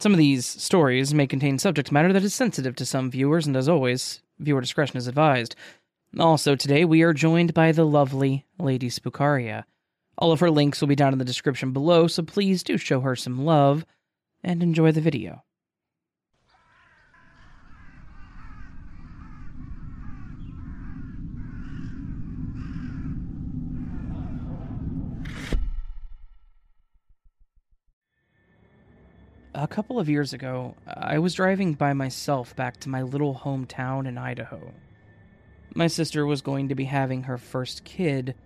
Some of these stories may contain subject matter that is sensitive to some viewers, and as always, viewer discretion is advised. Also, today we are joined by the lovely Lady Spookaria. All of her links will be down in the description below, so please do show her some love and enjoy the video. A couple of years ago, I was driving by myself back to my little hometown in Idaho. My sister was going to be having her first kid,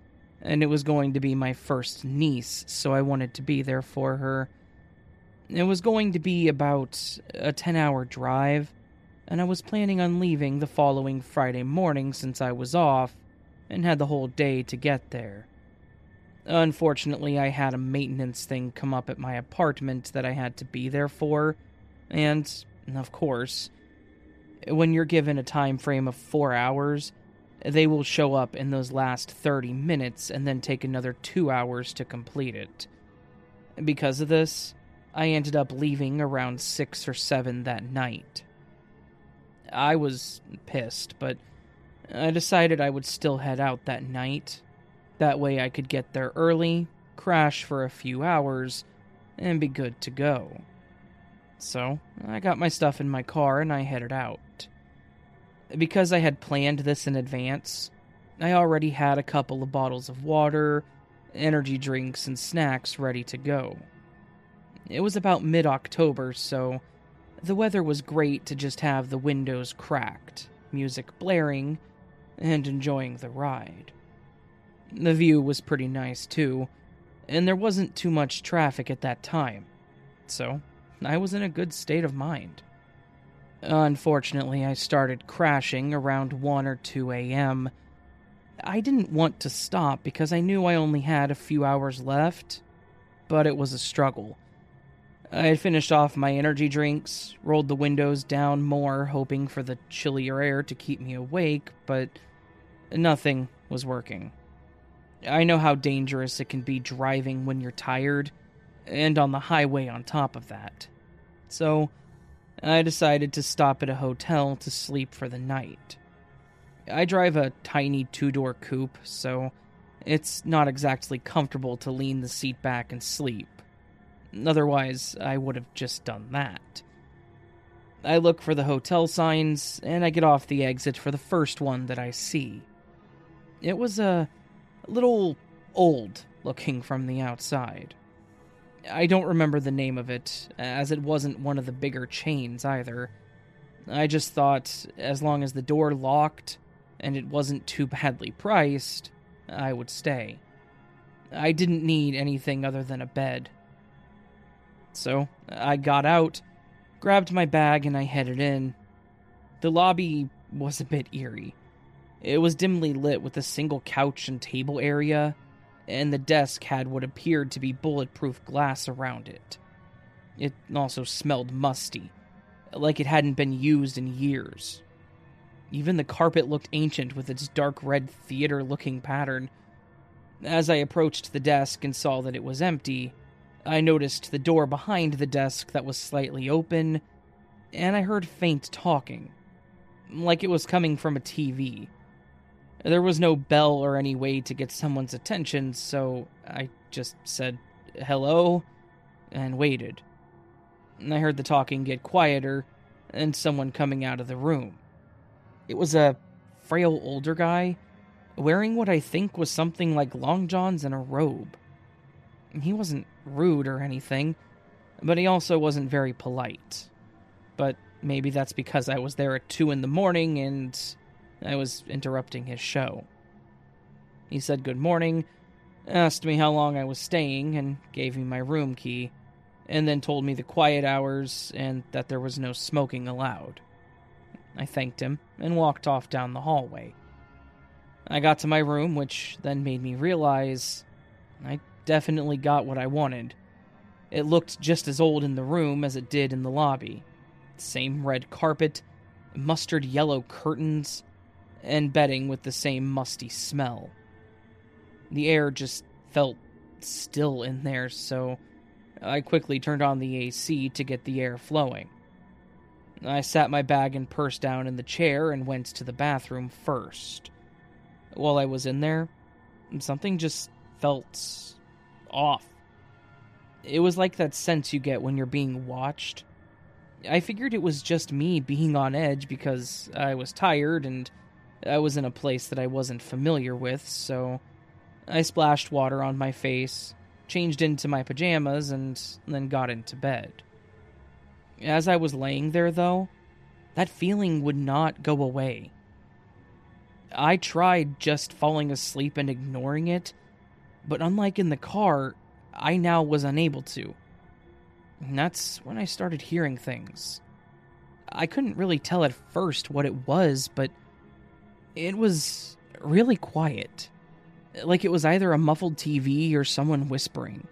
and it was going to be my first niece, so I wanted to be there for her. It was going to be about a 10 hour drive, and I was planning on leaving the following Friday morning since I was off and had the whole day to get there. Unfortunately, I had a maintenance thing come up at my apartment that I had to be there for, and, of course, when you're given a time frame of 4 hours, they will show up in those last 30 minutes and then take another 2 hours to complete it. Because of this, I ended up leaving around 6 or 7 that night. I was pissed, but I decided I would still head out that night that way I could get there early, crash for a few hours, and be good to go. So, I got my stuff in my car and I headed out. Because I had planned this in advance, I already had a couple of bottles of water, energy drinks, and snacks ready to go. It was about mid October, so the weather was great to just have the windows cracked, music blaring, and enjoying the ride. The view was pretty nice, too, and there wasn't too much traffic at that time, so I was in a good state of mind. Unfortunately, I started crashing around 1 or 2 a.m. I didn't want to stop because I knew I only had a few hours left, but it was a struggle. I had finished off my energy drinks, rolled the windows down more, hoping for the chillier air to keep me awake, but nothing was working. I know how dangerous it can be driving when you're tired, and on the highway on top of that. So, I decided to stop at a hotel to sleep for the night. I drive a tiny two door coupe, so it's not exactly comfortable to lean the seat back and sleep. Otherwise, I would have just done that. I look for the hotel signs, and I get off the exit for the first one that I see. It was a a little old looking from the outside. I don't remember the name of it, as it wasn't one of the bigger chains either. I just thought as long as the door locked and it wasn't too badly priced, I would stay. I didn't need anything other than a bed. So I got out, grabbed my bag, and I headed in. The lobby was a bit eerie. It was dimly lit with a single couch and table area, and the desk had what appeared to be bulletproof glass around it. It also smelled musty, like it hadn't been used in years. Even the carpet looked ancient with its dark red theater looking pattern. As I approached the desk and saw that it was empty, I noticed the door behind the desk that was slightly open, and I heard faint talking, like it was coming from a TV. There was no bell or any way to get someone's attention, so I just said hello and waited. I heard the talking get quieter and someone coming out of the room. It was a frail older guy wearing what I think was something like long johns and a robe. He wasn't rude or anything, but he also wasn't very polite. But maybe that's because I was there at 2 in the morning and I was interrupting his show. He said good morning, asked me how long I was staying, and gave me my room key, and then told me the quiet hours and that there was no smoking allowed. I thanked him and walked off down the hallway. I got to my room, which then made me realize I definitely got what I wanted. It looked just as old in the room as it did in the lobby. Same red carpet, mustard yellow curtains, and bedding with the same musty smell. The air just felt still in there, so I quickly turned on the AC to get the air flowing. I sat my bag and purse down in the chair and went to the bathroom first. While I was in there, something just felt off. It was like that sense you get when you're being watched. I figured it was just me being on edge because I was tired and I was in a place that I wasn't familiar with, so I splashed water on my face, changed into my pajamas, and then got into bed. As I was laying there, though, that feeling would not go away. I tried just falling asleep and ignoring it, but unlike in the car, I now was unable to. And that's when I started hearing things. I couldn't really tell at first what it was, but it was really quiet. Like it was either a muffled TV or someone whispering.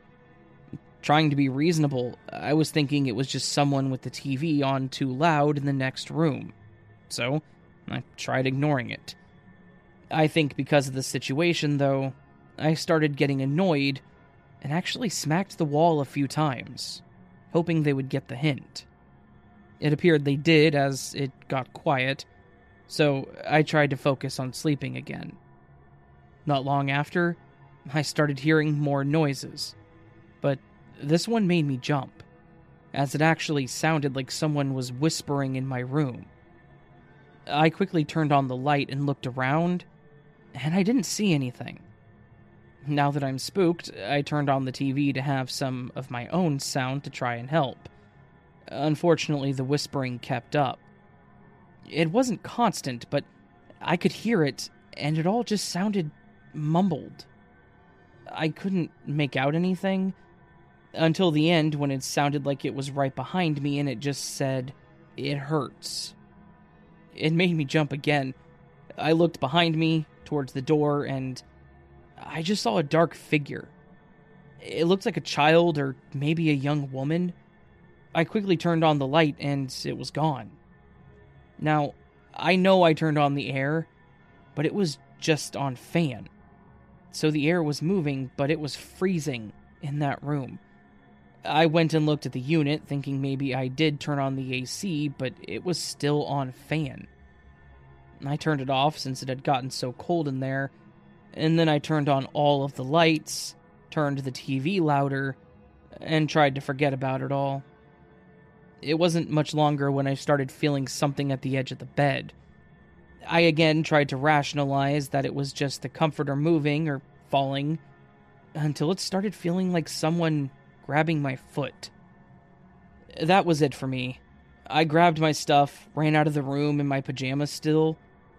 Trying to be reasonable, I was thinking it was just someone with the TV on too loud in the next room. So, I tried ignoring it. I think because of the situation, though, I started getting annoyed and actually smacked the wall a few times, hoping they would get the hint. It appeared they did as it got quiet, so I tried to focus on sleeping again. Not long after, I started hearing more noises, but this one made me jump, as it actually sounded like someone was whispering in my room. I quickly turned on the light and looked around, and I didn't see anything. Now that I'm spooked, I turned on the TV to have some of my own sound to try and help. Unfortunately, the whispering kept up. It wasn't constant, but I could hear it, and it all just sounded mumbled. I couldn't make out anything until the end when it sounded like it was right behind me and it just said, It hurts. It made me jump again. I looked behind me towards the door and I just saw a dark figure. It looked like a child or maybe a young woman. I quickly turned on the light and it was gone. Now, I know I turned on the air, but it was just on fan. So the air was moving, but it was freezing in that room. I went and looked at the unit, thinking maybe I did turn on the AC, but it was still on fan. I turned it off since it had gotten so cold in there, and then I turned on all of the lights, turned the TV louder, and tried to forget about it all. It wasn't much longer when I started feeling something at the edge of the bed. I again tried to rationalize that it was just the comforter moving or falling, until it started feeling like someone grabbing my foot. That was it for me. I grabbed my stuff, ran out of the room in my pajamas still,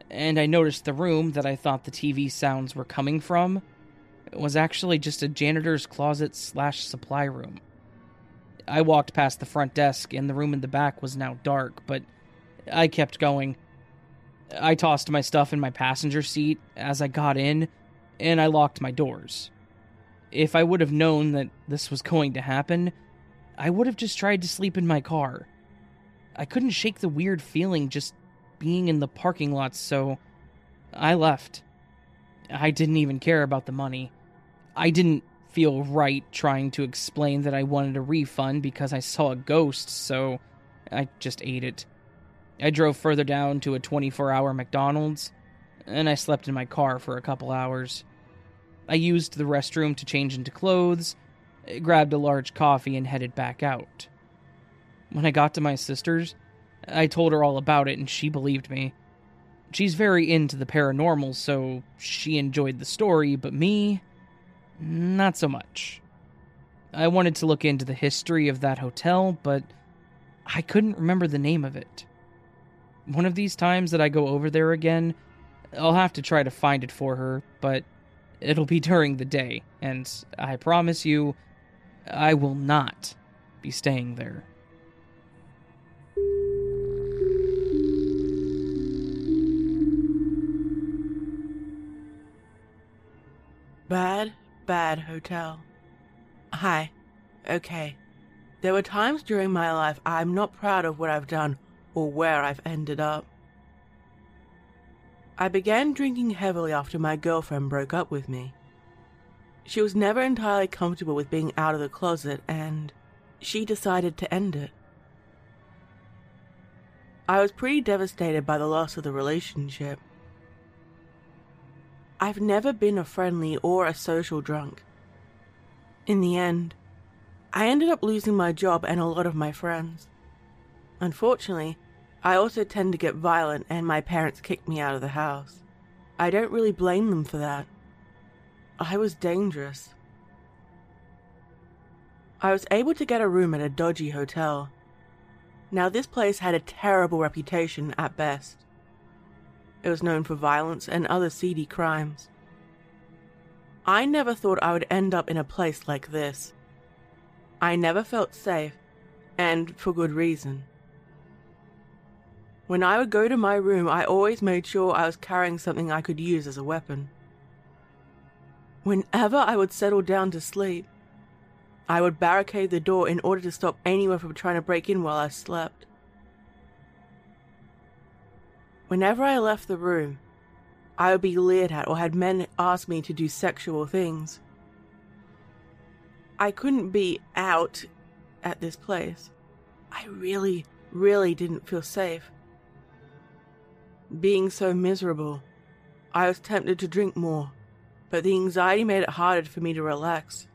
and I noticed the room that I thought the TV sounds were coming from was actually just a janitor's closet slash supply room. I walked past the front desk, and the room in the back was now dark, but I kept going. I tossed my stuff in my passenger seat as I got in, and I locked my doors. If I would have known that this was going to happen, I would have just tried to sleep in my car. I couldn't shake the weird feeling just being in the parking lot, so I left. I didn't even care about the money. I didn't feel right trying to explain that I wanted a refund because I saw a ghost, so I just ate it. I drove further down to a 24 hour McDonald's, and I slept in my car for a couple hours. I used the restroom to change into clothes, grabbed a large coffee, and headed back out. When I got to my sister's, I told her all about it and she believed me. She's very into the paranormal, so she enjoyed the story, but me, not so much. I wanted to look into the history of that hotel, but I couldn't remember the name of it. One of these times that I go over there again, I'll have to try to find it for her, but it'll be during the day, and I promise you, I will not be staying there. Bad, bad hotel. Hi. Okay. There were times during my life I'm not proud of what I've done or where I've ended up. I began drinking heavily after my girlfriend broke up with me. She was never entirely comfortable with being out of the closet, and she decided to end it. I was pretty devastated by the loss of the relationship. I've never been a friendly or a social drunk. In the end, I ended up losing my job and a lot of my friends. Unfortunately, I also tend to get violent and my parents kicked me out of the house. I don't really blame them for that. I was dangerous. I was able to get a room at a dodgy hotel. Now, this place had a terrible reputation at best. It was known for violence and other seedy crimes. I never thought I would end up in a place like this. I never felt safe, and for good reason. When I would go to my room, I always made sure I was carrying something I could use as a weapon. Whenever I would settle down to sleep, I would barricade the door in order to stop anyone from trying to break in while I slept. Whenever I left the room, I would be leered at or had men ask me to do sexual things. I couldn't be out at this place. I really, really didn't feel safe. Being so miserable, I was tempted to drink more, but the anxiety made it harder for me to relax.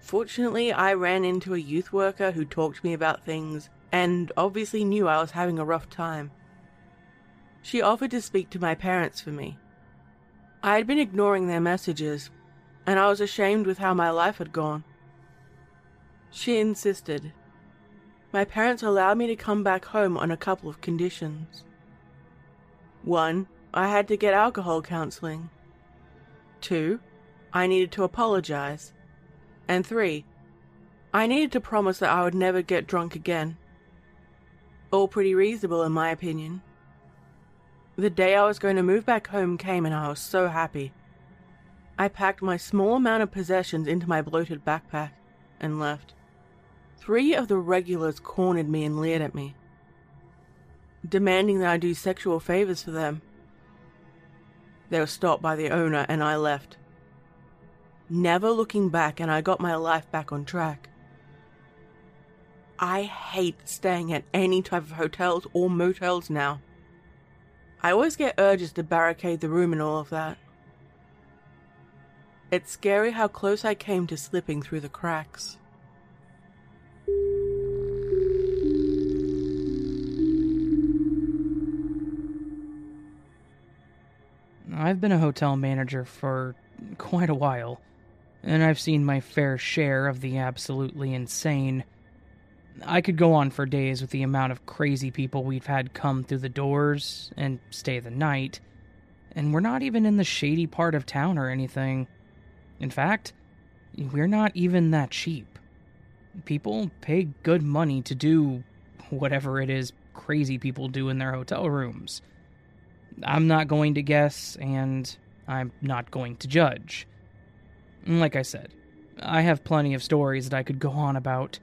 Fortunately, I ran into a youth worker who talked to me about things and obviously knew I was having a rough time. She offered to speak to my parents for me. I had been ignoring their messages, and I was ashamed with how my life had gone. She insisted. My parents allowed me to come back home on a couple of conditions. One, I had to get alcohol counseling. Two, I needed to apologize. And three, I needed to promise that I would never get drunk again. All pretty reasonable, in my opinion. The day I was going to move back home came and I was so happy. I packed my small amount of possessions into my bloated backpack and left. Three of the regulars cornered me and leered at me, demanding that I do sexual favors for them. They were stopped by the owner and I left. Never looking back, and I got my life back on track. I hate staying at any type of hotels or motels now. I always get urges to barricade the room and all of that. It's scary how close I came to slipping through the cracks. I've been a hotel manager for quite a while, and I've seen my fair share of the absolutely insane I could go on for days with the amount of crazy people we've had come through the doors and stay the night, and we're not even in the shady part of town or anything. In fact, we're not even that cheap. People pay good money to do whatever it is crazy people do in their hotel rooms. I'm not going to guess, and I'm not going to judge. Like I said, I have plenty of stories that I could go on about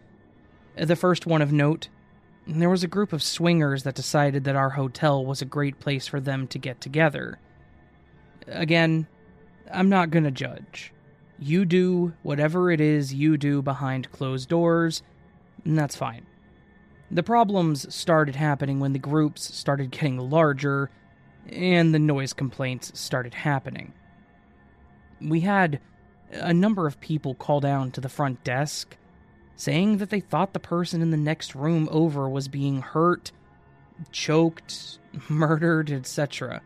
the first one of note there was a group of swingers that decided that our hotel was a great place for them to get together. Again, I'm not going to judge. You do whatever it is you do behind closed doors, and that's fine. The problems started happening when the groups started getting larger and the noise complaints started happening. We had a number of people call down to the front desk saying that they thought the person in the next room over was being hurt, choked, murdered, etc.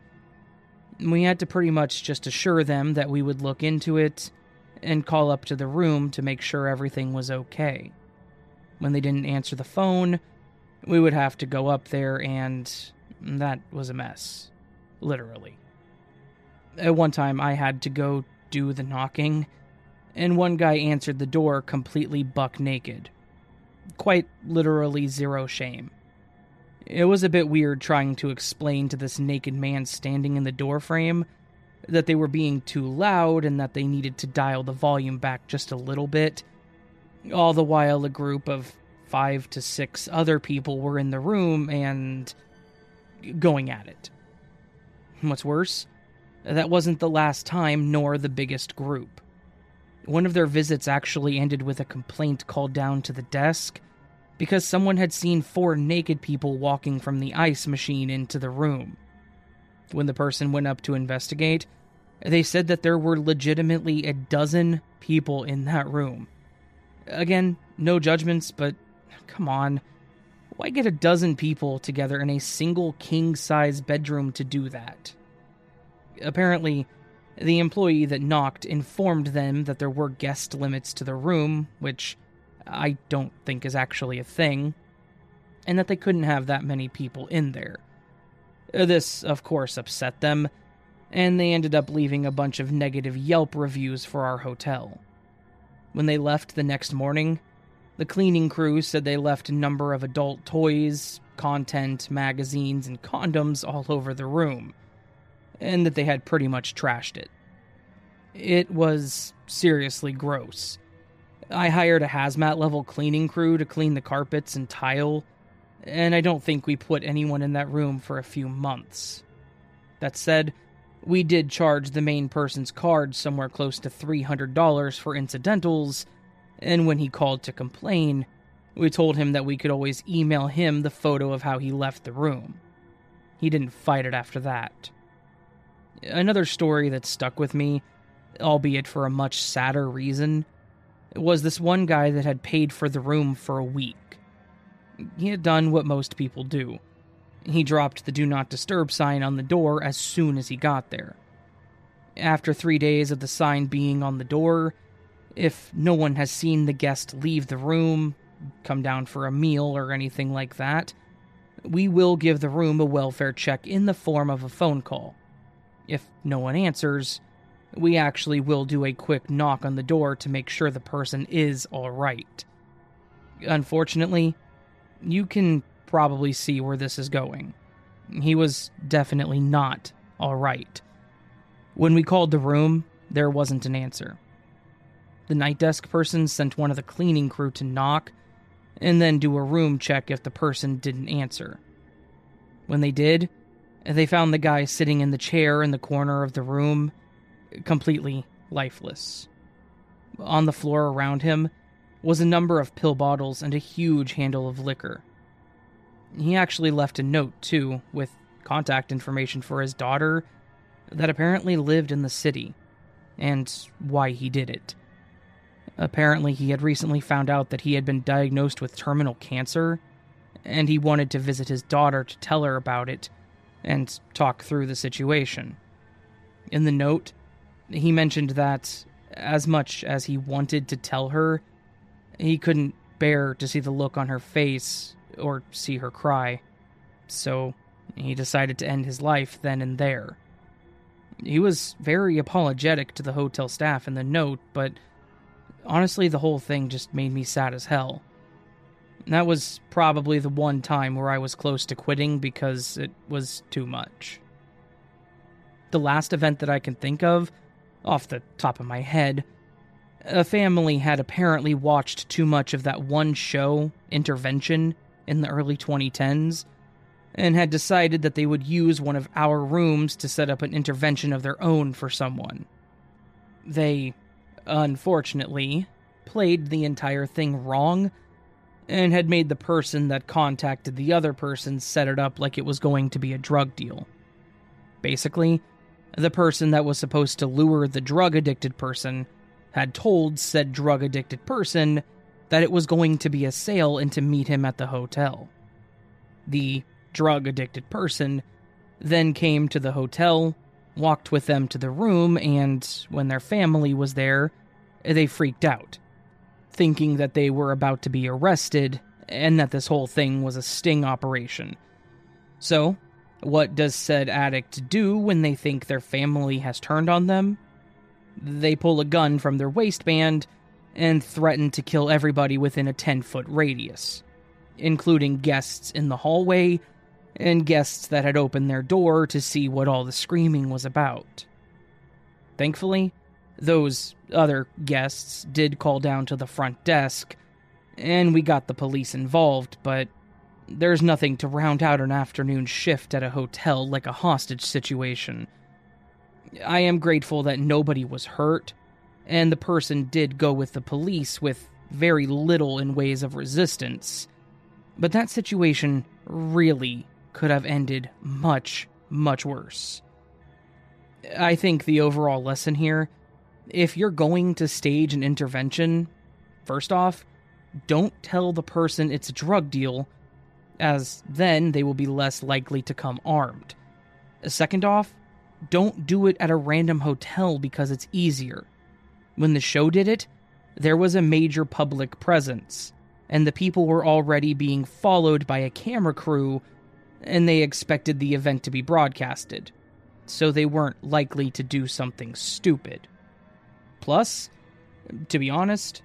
We had to pretty much just assure them that we would look into it and call up to the room to make sure everything was okay. When they didn't answer the phone, we would have to go up there, and that was a mess. Literally. At one time, I had to go do the knocking and one guy answered the door completely buck naked. Quite literally zero shame. It was a bit weird trying to explain to this naked man standing in the doorframe that they were being too loud and that they needed to dial the volume back just a little bit, all the while a group of five to six other people were in the room and going at it. What's worse, that wasn't the last time nor the biggest group. One of their visits actually ended with a complaint called down to the desk because someone had seen four naked people walking from the ice machine into the room. When the person went up to investigate, they said that there were legitimately a dozen people in that room. Again, no judgments, but come on. Why get a dozen people together in a single king size bedroom to do that? Apparently, the employee that knocked informed them that there were guest limits to the room, which I don't think is actually a thing, and that they couldn't have that many people in there. Uh, this, of course, upset them, and they ended up leaving a bunch of negative Yelp reviews for our hotel. When they left the next morning, the cleaning crew said they left a number of adult toys, content, magazines, and condoms all over the room, and that they had pretty much trashed it. It was seriously gross. I hired a hazmat level cleaning crew to clean the carpets and tile, and I don't think we put anyone in that room for a few months. That said, we did charge the main person's card somewhere close to $300 for incidentals, and when he called to complain, we told him that we could always email him the photo of how he left the room. He didn't fight it after that. Another story that stuck with me, albeit for a much sadder reason, was this one guy that had paid for the room for a week. He had done what most people do he dropped the do not disturb sign on the door as soon as he got there. After three days of the sign being on the door, if no one has seen the guest leave the room, come down for a meal, or anything like that, we will give the room a welfare check in the form of a phone call. If no one answers, we actually will do a quick knock on the door to make sure the person is alright. Unfortunately, you can probably see where this is going. He was definitely not alright. When we called the room, there wasn't an answer. The night desk person sent one of the cleaning crew to knock and then do a room check if the person didn't answer. When they did, they found the guy sitting in the chair in the corner of the room, completely lifeless. On the floor around him was a number of pill bottles and a huge handle of liquor. He actually left a note, too, with contact information for his daughter that apparently lived in the city, and why he did it. Apparently, he had recently found out that he had been diagnosed with terminal cancer, and he wanted to visit his daughter to tell her about it and talk through the situation. In the note, he mentioned that, as much as he wanted to tell her, he couldn't bear to see the look on her face or see her cry. So he decided to end his life then and there. He was very apologetic to the hotel staff in the note, but honestly, the whole thing just made me sad as hell. That was probably the one time where I was close to quitting because it was too much. The last event that I can think of, off the top of my head, a family had apparently watched too much of that one show, Intervention, in the early 2010s and had decided that they would use one of our rooms to set up an intervention of their own for someone. They, unfortunately, played the entire thing wrong and had made the person that contacted the other person set it up like it was going to be a drug deal. Basically, the person that was supposed to lure the drug addicted person had told said drug addicted person that it was going to be a sale and to meet him at the hotel. The drug addicted person then came to the hotel, walked with them to the room, and when their family was there, they freaked out, thinking that they were about to be arrested and that this whole thing was a sting operation. So, what does said addict do when they think their family has turned on them? They pull a gun from their waistband and threaten to kill everybody within a 10 foot radius, including guests in the hallway and guests that had opened their door to see what all the screaming was about. Thankfully, those other guests did call down to the front desk, and we got the police involved, but there's nothing to round out an afternoon shift at a hotel like a hostage situation. I am grateful that nobody was hurt, and the person did go with the police with very little in ways of resistance. But that situation really could have ended much, much worse. I think the overall lesson here if you're going to stage an intervention, first off, don't tell the person it's a drug deal, as then they will be less likely to come armed. Second off, don't do it at a random hotel because it's easier. When the show did it, there was a major public presence, and the people were already being followed by a camera crew, and they expected the event to be broadcasted so they weren't likely to do something stupid. Plus, to be honest,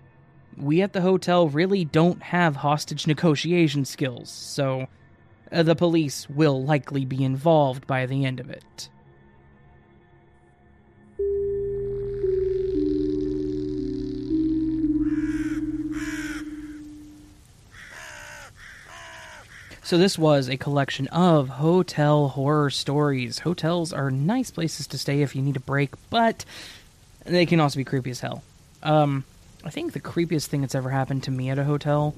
we at the hotel really don't have hostage negotiation skills, so uh, the police will likely be involved by the end of it. So, this was a collection of hotel horror stories. Hotels are nice places to stay if you need a break, but they can also be creepy as hell. Um, I think the creepiest thing that's ever happened to me at a hotel,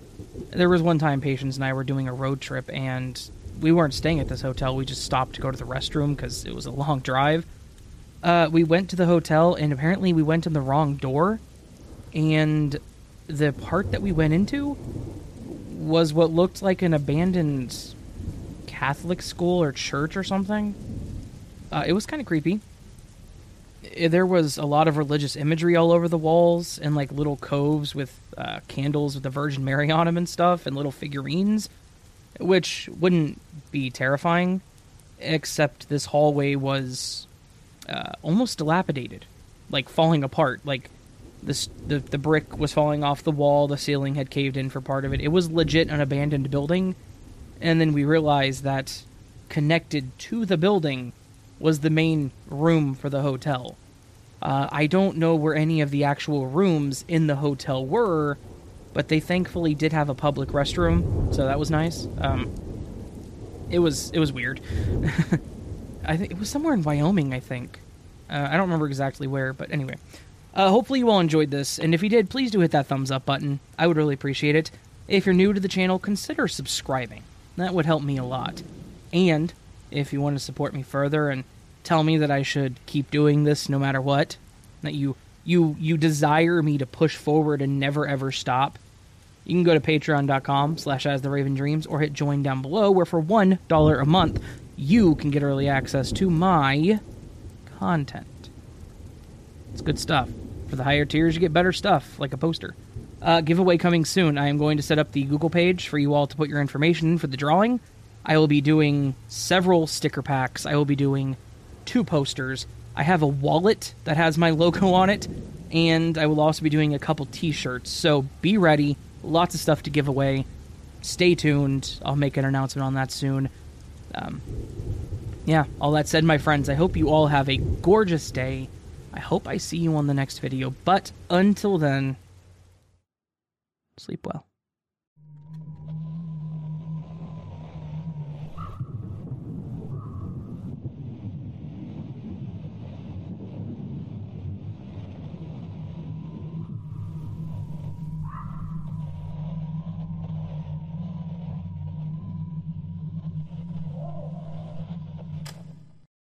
there was one time Patience and I were doing a road trip, and we weren't staying at this hotel. We just stopped to go to the restroom because it was a long drive. Uh, we went to the hotel, and apparently we went in the wrong door, and the part that we went into was what looked like an abandoned Catholic school or church or something. Uh, it was kind of creepy. There was a lot of religious imagery all over the walls and like little coves with uh, candles with the Virgin Mary on them and stuff and little figurines, which wouldn't be terrifying, except this hallway was uh, almost dilapidated, like falling apart. Like the, the the brick was falling off the wall. The ceiling had caved in for part of it. It was legit an abandoned building, and then we realized that connected to the building was the main room for the hotel. Uh, I don't know where any of the actual rooms in the hotel were, but they thankfully did have a public restroom, so that was nice. Um, it was it was weird. I think it was somewhere in Wyoming. I think uh, I don't remember exactly where, but anyway. Uh, hopefully you all enjoyed this, and if you did, please do hit that thumbs up button. I would really appreciate it. If you're new to the channel, consider subscribing. That would help me a lot. And if you want to support me further and tell me that I should keep doing this no matter what, that you you you desire me to push forward and never ever stop, you can go to patreon.com slash as the raven dreams or hit join down below where for one dollar a month you can get early access to my content. It's good stuff. For the higher tiers, you get better stuff, like a poster. Uh, giveaway coming soon. I am going to set up the Google page for you all to put your information in for the drawing. I will be doing several sticker packs. I will be doing two posters. I have a wallet that has my logo on it, and I will also be doing a couple t shirts. So be ready. Lots of stuff to give away. Stay tuned. I'll make an announcement on that soon. Um, yeah, all that said, my friends, I hope you all have a gorgeous day. I hope I see you on the next video, but until then, sleep well.